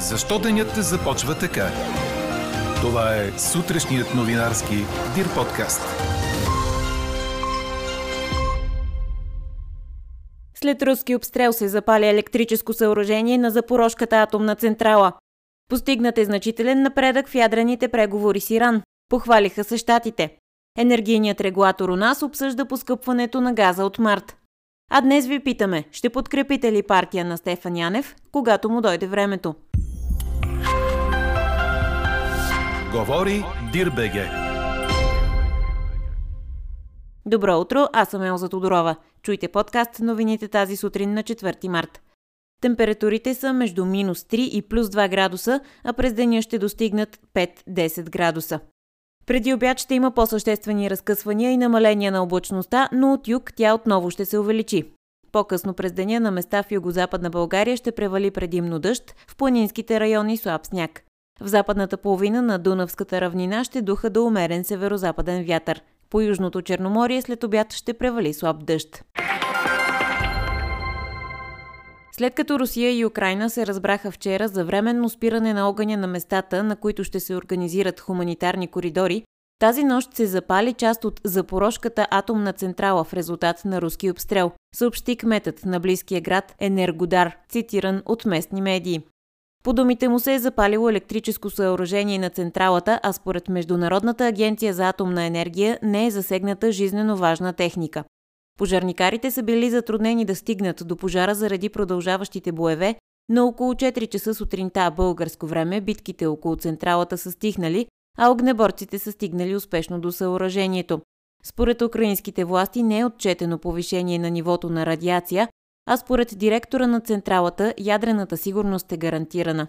Защо денят започва така? Това е сутрешният новинарски Дир подкаст. След руски обстрел се запали електрическо съоръжение на Запорожката атомна централа. Постигнат е значителен напредък в ядрените преговори с Иран. Похвалиха се щатите. Енергийният регулатор у нас обсъжда поскъпването на газа от март. А днес ви питаме, ще подкрепите ли партия на Стефан Янев, когато му дойде времето? Говори Дирбеге. Добро утро, аз съм Елза Тодорова. Чуйте подкаст новините тази сутрин на 4 март. Температурите са между минус 3 и плюс 2 градуса, а през деня ще достигнат 5-10 градуса. Преди обяд ще има по-съществени разкъсвания и намаления на облачността, но от юг тя отново ще се увеличи. По-късно през деня на места в югозападна България ще превали предимно дъжд, в планинските райони слаб сняг. В западната половина на Дунавската равнина ще духа до умерен северо-западен вятър. По Южното Черноморие след обяд ще превали слаб дъжд. След като Русия и Украина се разбраха вчера за временно спиране на огъня на местата, на които ще се организират хуманитарни коридори, тази нощ се запали част от Запорожката атомна централа в резултат на руски обстрел, съобщи кметът на близкия град Енергодар, цитиран от местни медии. По думите му се е запалило електрическо съоръжение на централата, а според Международната агенция за атомна енергия не е засегната жизнено важна техника. Пожарникарите са били затруднени да стигнат до пожара заради продължаващите боеве, но около 4 часа сутринта българско време битките около централата са стихнали, а огнеборците са стигнали успешно до съоръжението. Според украинските власти не е отчетено повишение на нивото на радиация, а според директора на централата ядрената сигурност е гарантирана.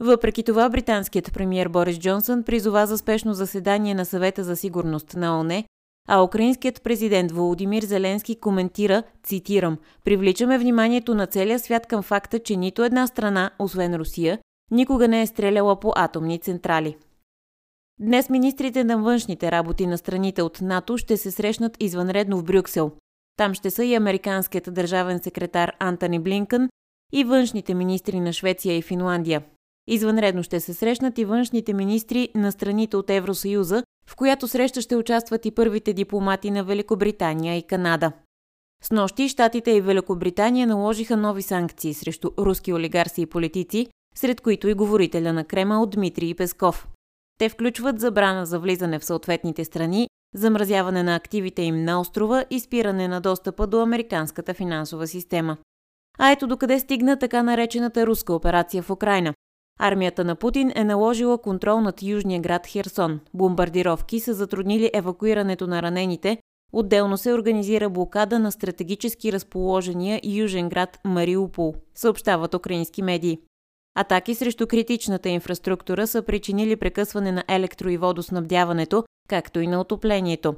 Въпреки това, британският премьер Борис Джонсън призова за спешно заседание на съвета за сигурност на ОНЕ, а украинският президент Володимир Зеленски коментира, цитирам, «Привличаме вниманието на целия свят към факта, че нито една страна, освен Русия, никога не е стреляла по атомни централи». Днес министрите на външните работи на страните от НАТО ще се срещнат извънредно в Брюксел. Там ще са и американският държавен секретар Антони Блинкън и външните министри на Швеция и Финландия. Извънредно ще се срещнат и външните министри на страните от Евросъюза, в която среща ще участват и първите дипломати на Великобритания и Канада. С нощи Штатите и Великобритания наложиха нови санкции срещу руски олигарси и политици, сред които и говорителя на Крема от Дмитрий Песков. Те включват забрана за влизане в съответните страни замразяване на активите им на острова и спиране на достъпа до американската финансова система. А ето докъде стигна така наречената руска операция в Украина. Армията на Путин е наложила контрол над южния град Херсон. Бомбардировки са затруднили евакуирането на ранените, Отделно се организира блокада на стратегически разположения южен град Мариупол, съобщават украински медии. Атаки срещу критичната инфраструктура са причинили прекъсване на електро- и водоснабдяването, както и на отоплението.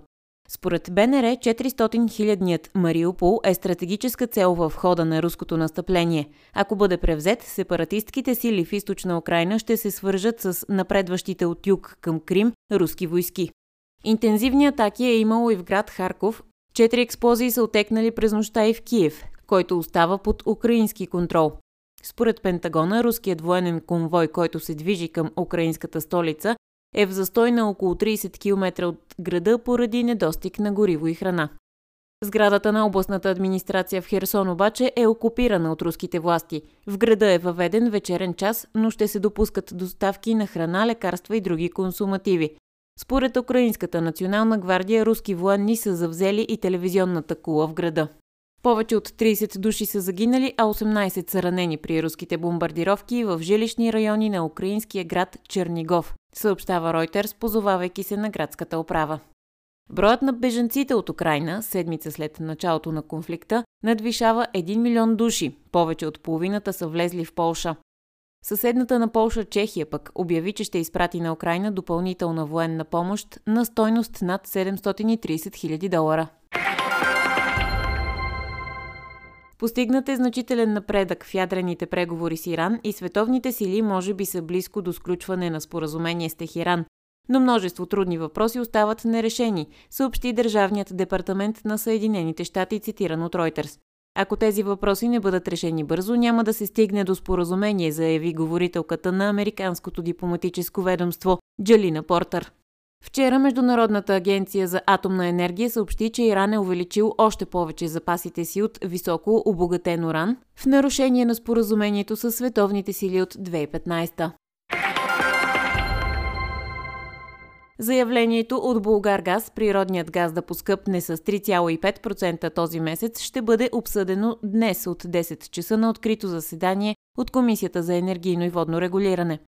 Според БНР 400 хилядният Мариупол е стратегическа цел в хода на руското настъпление. Ако бъде превзет, сепаратистките сили в източна Украина ще се свържат с напредващите от юг към Крим руски войски. Интензивни атаки е имало и в град Харков. Четири експлозии са отекнали през нощта и в Киев, който остава под украински контрол. Според Пентагона, руският военен конвой, който се движи към украинската столица, е в застой на около 30 км от града поради недостиг на гориво и храна. Сградата на областната администрация в Херсон обаче е окупирана от руските власти. В града е въведен вечерен час, но ще се допускат доставки на храна, лекарства и други консумативи. Според Украинската национална гвардия, руски военни са завзели и телевизионната кула в града. Повече от 30 души са загинали, а 18 са ранени при руските бомбардировки в жилищни райони на украинския град Чернигов, съобщава Ройтерс, позовавайки се на градската управа. Броят на беженците от Украина, седмица след началото на конфликта, надвишава 1 милион души. Повече от половината са влезли в Полша. Съседната на Полша Чехия пък обяви, че ще изпрати на Украина допълнителна военна помощ на стойност над 730 000 долара. Постигнат е значителен напредък в ядрените преговори с Иран и световните сили може би са близко до сключване на споразумение с Техиран. Но множество трудни въпроси остават нерешени, съобщи Държавният департамент на Съединените щати, цитиран от Reuters. Ако тези въпроси не бъдат решени бързо, няма да се стигне до споразумение, заяви говорителката на Американското дипломатическо ведомство Джалина Портър. Вчера Международната агенция за атомна енергия съобщи, че Иран е увеличил още повече запасите си от високо обогатен уран в нарушение на споразумението с световните сили от 2015. Заявлението от Булгаргаз природният газ да поскъпне с 3,5% този месец ще бъде обсъдено днес от 10 часа на открито заседание от Комисията за енергийно и водно регулиране.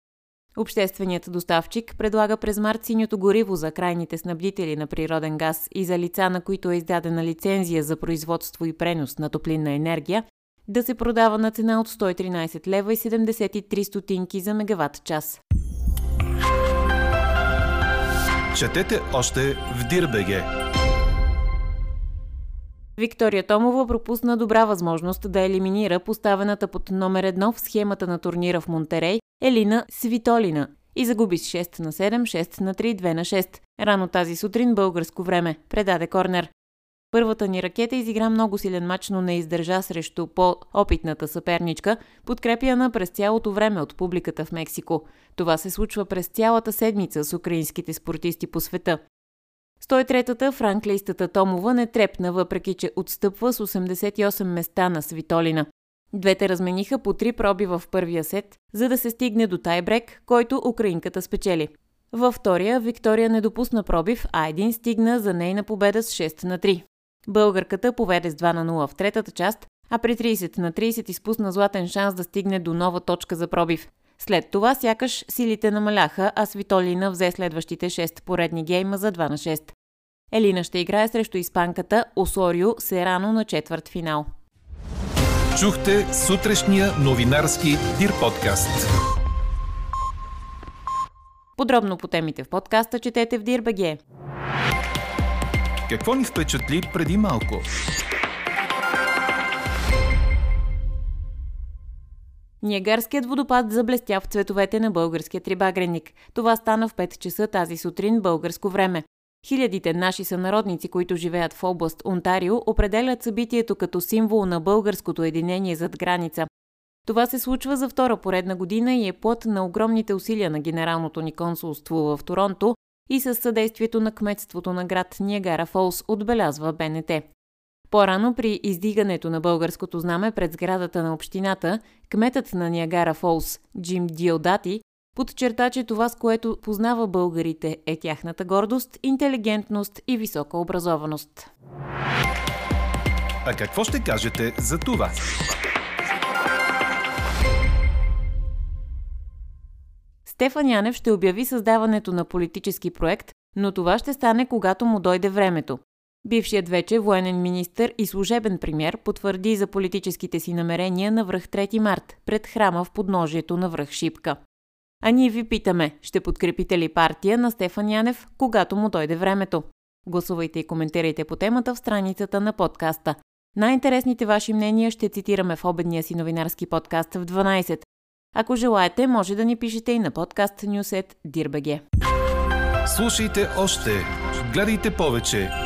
Общественият доставчик предлага през март синьото гориво за крайните снабдители на природен газ и за лица, на които е издадена лицензия за производство и пренос на топлинна енергия, да се продава на цена от 113 лева и 73 стотинки за мегаватт час. Четете още в Дирбеге. Виктория Томова пропусна добра възможност да елиминира поставената под номер едно в схемата на турнира в Монтерей Елина Свитолина и загуби с 6 на 7, 6 на 3, 2 на 6. Рано тази сутрин българско време. Предаде корнер. Първата ни ракета изигра много силен матч, но не издържа срещу по-опитната съперничка, подкрепяна през цялото време от публиката в Мексико. Това се случва през цялата седмица с украинските спортисти по света. 103-та франклистата Томова не трепна, въпреки че отстъпва с 88 места на Свитолина. Двете размениха по три проби в първия сет, за да се стигне до тайбрек, който украинката спечели. Във втория Виктория не допусна пробив, а един стигна за нейна победа с 6 на 3. Българката поведе с 2 на 0 в третата част, а при 30 на 30 изпусна златен шанс да стигне до нова точка за пробив. След това сякаш силите намаляха, а Свитолина взе следващите 6 поредни гейма за 2 на 6. Елина ще играе срещу испанката Осорио Серано на четвърт финал. Чухте сутрешния новинарски Дир подкаст. Подробно по темите в подкаста четете в Дирбеге. Какво ни впечатли преди малко? Ниагарският водопад заблестя в цветовете на българския трибагреник. Това стана в 5 часа тази сутрин българско време. Хилядите наши сънародници, които живеят в област Онтарио, определят събитието като символ на българското единение зад граница. Това се случва за втора поредна година и е плод на огромните усилия на генералното ни консулство в Торонто и със съдействието на кметството на град Ниагара Фолс, отбелязва БНТ. По-рано при издигането на българското знаме пред сградата на общината, кметът на Ниагара Фолс, Джим Диодати, подчерта, че това, с което познава българите, е тяхната гордост, интелигентност и висока образованост. А какво ще кажете за това? Стефан Янев ще обяви създаването на политически проект, но това ще стане когато му дойде времето. Бившият вече военен министр и служебен премьер потвърди за политическите си намерения на връх 3 март пред храма в подножието на връх Шипка. А ние ви питаме, ще подкрепите ли партия на Стефан Янев, когато му дойде времето? Гласувайте и коментирайте по темата в страницата на подкаста. Най-интересните ваши мнения ще цитираме в обедния си новинарски подкаст в 12. Ако желаете, може да ни пишете и на подкаст Нюсет Дирбеге. Слушайте още, гледайте повече